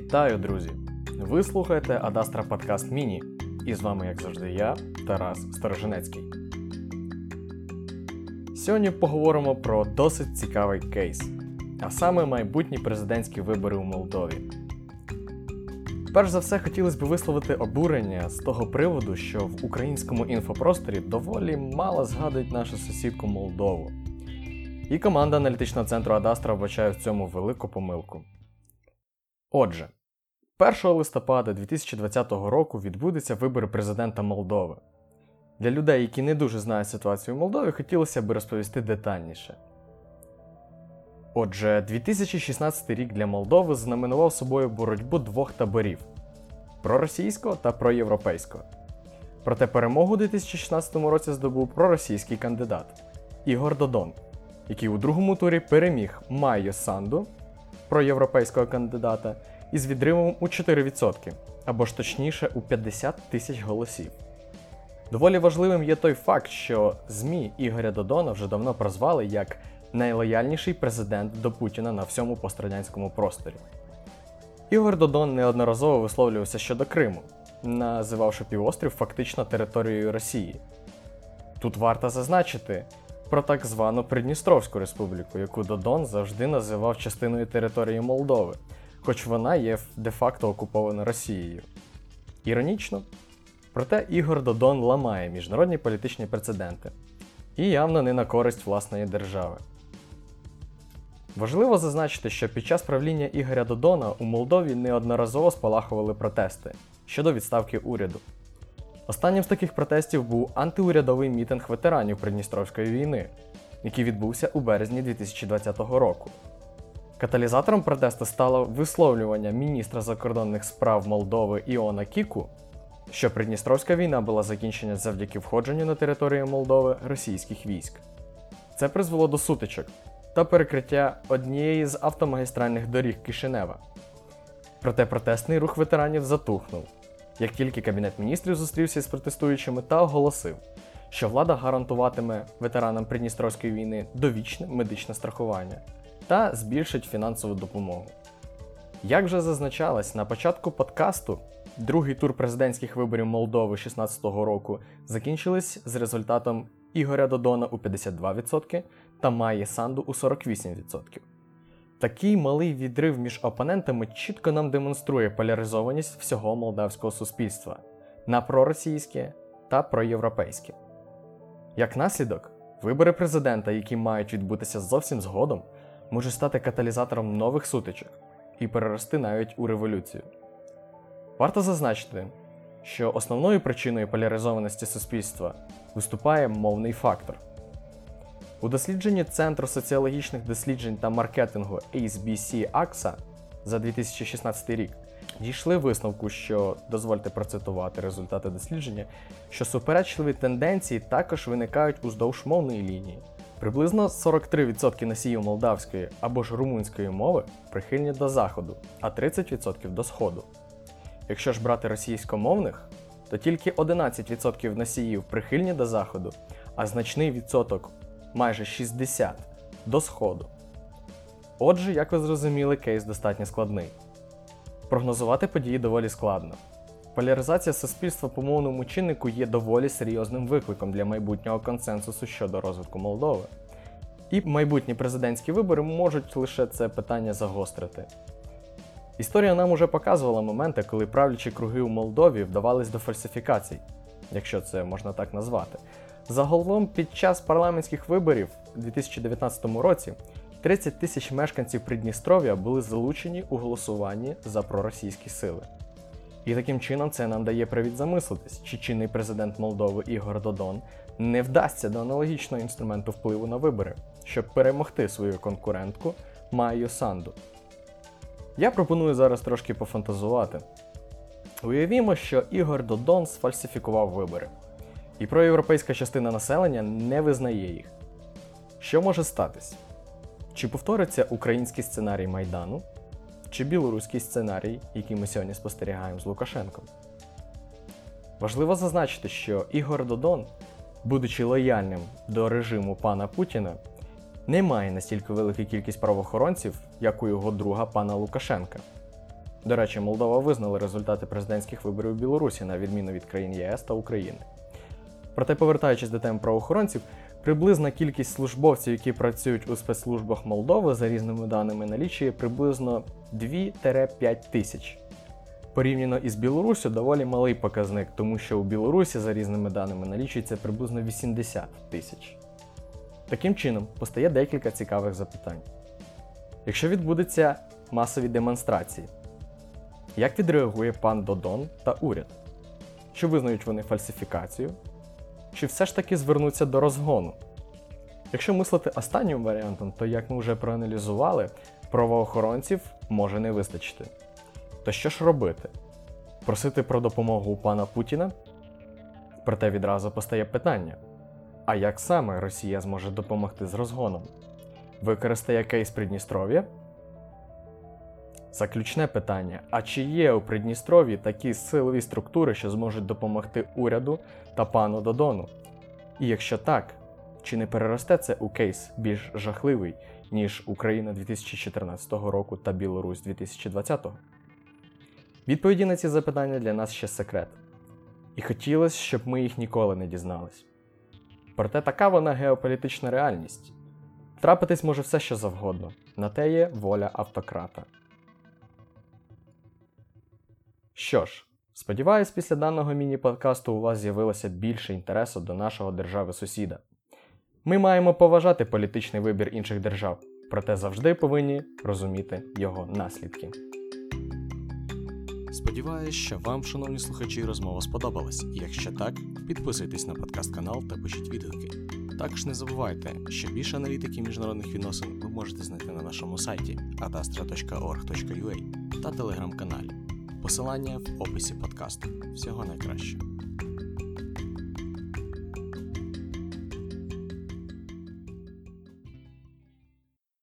Вітаю, друзі! Ви слухаєте Адастра Подкаст Міні. І з вами, як завжди, я, Тарас Сторожинецький. Сьогодні поговоримо про досить цікавий кейс, а саме майбутні президентські вибори у Молдові. Перш за все, хотілося б висловити обурення з того приводу, що в українському інфопросторі доволі мало згадують нашу сусідку Молдову. І команда аналітичного центру Адастра вбачає в цьому велику помилку. Отже, 1 листопада 2020 року відбудуться вибори президента Молдови. Для людей, які не дуже знають ситуацію в Молдові, хотілося б розповісти детальніше. Отже, 2016 рік для Молдови знаменував собою боротьбу двох таборів проросійського та проєвропейського. Проте перемогу у 2016 році здобув проросійський кандидат Ігор Додон, який у другому турі переміг Майо Санду, проєвропейського кандидата, із відривом у 4%, або ж точніше у 50 тисяч голосів. Доволі важливим є той факт, що ЗМІ Ігоря Додона вже давно прозвали як найлояльніший президент до Путіна на всьому пострадянському просторі. Ігор Додон неодноразово висловлювався щодо Криму, називавши півострів фактично територією Росії. Тут варто зазначити про так звану Придністровську республіку, яку Додон завжди називав частиною території Молдови, хоч вона є де-факто окупована Росією. Іронічно, проте Ігор Додон ламає міжнародні політичні прецеденти і явно не на користь власної держави. Важливо зазначити, що під час правління Ігоря Додона у Молдові неодноразово спалахували протести щодо відставки уряду. Останнім з таких протестів був антиурядовий мітинг ветеранів Придністровської війни, який відбувся у березні 2020 року. Каталізатором протесту стало висловлювання міністра закордонних справ Молдови Іона Кіку, що Придністровська війна була закінчена завдяки входженню на територію Молдови російських військ. Це призвело до сутичок та перекриття однієї з автомагістральних доріг Кишинева. Проте протестний рух ветеранів затухнув, як тільки Кабінет міністрів зустрівся з протестуючими та оголосив, що влада гарантуватиме ветеранам Придністровської війни довічне медичне страхування та збільшить фінансову допомогу. Як вже зазначалось на початку подкасту, другий тур президентських виборів Молдови 2016 року закінчились з результатом Ігоря Додона у 52% та Майї Санду у 48%. Такий малий відрив між опонентами чітко нам демонструє поляризованість всього молдавського суспільства на проросійське та проєвропейське. Як наслідок, вибори президента, які мають відбутися зовсім згодом, можуть стати каталізатором нових сутичок і перерости навіть у революцію. Варто зазначити, що основною причиною поляризованості суспільства виступає мовний фактор. У дослідженні Центру соціологічних досліджень та маркетингу HBC AXA за 2016 рік дійшли висновку, що дозвольте процитувати результати дослідження, що суперечливі тенденції також виникають уздовж мовної лінії. Приблизно 43% носіїв молдавської або ж румунської мови прихильні до заходу, а 30% до сходу. Якщо ж брати російськомовних, то тільки 11% носіїв прихильні до заходу, а значний відсоток майже 60 до сходу. Отже, як ви зрозуміли, кейс достатньо складний. Прогнозувати події доволі складно. Поляризація суспільства по мовному чиннику є доволі серйозним викликом для майбутнього консенсусу щодо розвитку Молдови. І майбутні президентські вибори можуть лише це питання загострити. Історія нам уже показувала моменти, коли правлячі круги у Молдові вдавались до фальсифікацій, якщо це можна так назвати. Загалом, під час парламентських виборів у 2019 році 30 тисяч мешканців Придністров'я були залучені у голосуванні за проросійські сили. І таким чином це нам дає привід замислитись, чи чинний президент Молдови Ігор Додон не вдасться до аналогічного інструменту впливу на вибори, щоб перемогти свою конкурентку Майю Санду. Я пропоную зараз трошки пофантазувати. Уявімо, що Ігор Додон сфальсифікував вибори, і проєвропейська частина населення не визнає їх. Що може статись? Чи повториться український сценарій Майдану, чи білоруський сценарій, який ми сьогодні спостерігаємо з Лукашенком? Важливо зазначити, що Ігор Додон, будучи лояльним до режиму пана Путіна, не має настільки велику кількість правоохоронців, як у його друга пана Лукашенка. До речі, Молдова визнала результати президентських виборів у Білорусі на відміну від країн ЄС та України. Проте, повертаючись до теми правоохоронців, приблизна кількість службовців, які працюють у спецслужбах Молдови, за різними даними налічує приблизно 2-5 тисяч. Порівняно із Білоруссю доволі малий показник, тому що у Білорусі, за різними даними, налічується приблизно 80 тисяч. Таким чином, постає декілька цікавих запитань. Якщо відбудуться масові демонстрації, як відреагує пан Додон та уряд? Чи визнають вони фальсифікацію? Чи все ж таки звернуться до розгону? Якщо мислити останнім варіантом, то як ми вже проаналізували, правоохоронців може не вистачити. То що ж робити? Просити про допомогу у пана Путіна? Проте відразу постає питання: а як саме Росія зможе допомогти з розгоном? Використає кейс Придністров'я? Заключне питання: а чи є у Придністров'ї такі силові структури, що зможуть допомогти уряду та пану Додону? І якщо так, чи не переросте це у кейс більш жахливий, ніж Україна 2014 року та Білорусь 2020? Відповіді на ці запитання для нас ще секрет. І хотілося, щоб ми їх ніколи не дізнались. Проте така вона геополітична реальність. Трапитись може все, що завгодно, на те є воля автократа. Що ж, сподіваюсь, після даного міні-подкасту у вас з'явилося більше інтересу до нашого держави-сусіда. Ми маємо поважати політичний вибір інших держав, проте завжди повинні розуміти його наслідки. Сподіваюсь, що вам, шановні слухачі, розмова сподобалась. Якщо так, підписуйтесь на подкаст канал та пишіть відгуки. Також не забувайте, що більше аналітики міжнародних відносин ви можете знайти на нашому сайті adastra.org.ua та телеграм-каналі. Посилання в описі подкасту. Всього найкращого.